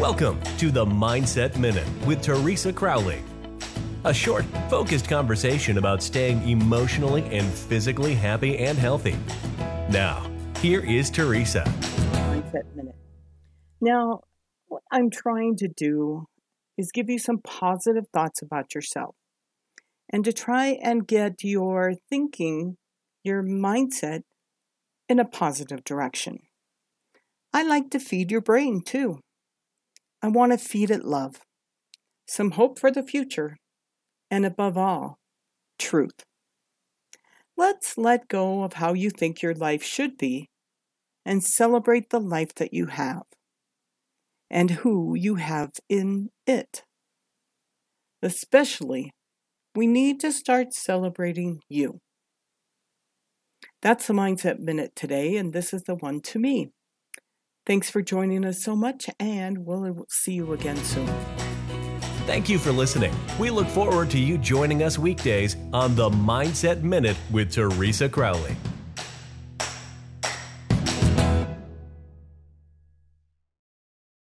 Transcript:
Welcome to the Mindset Minute with Teresa Crowley. A short, focused conversation about staying emotionally and physically happy and healthy. Now, here is Teresa. Mindset Minute. Now, what I'm trying to do is give you some positive thoughts about yourself and to try and get your thinking, your mindset in a positive direction. I like to feed your brain too. I want to feed it love, some hope for the future, and above all, truth. Let's let go of how you think your life should be and celebrate the life that you have and who you have in it. Especially, we need to start celebrating you. That's the Mindset Minute today, and this is the one to me. Thanks for joining us so much, and we'll see you again soon. Thank you for listening. We look forward to you joining us weekdays on the Mindset Minute with Teresa Crowley.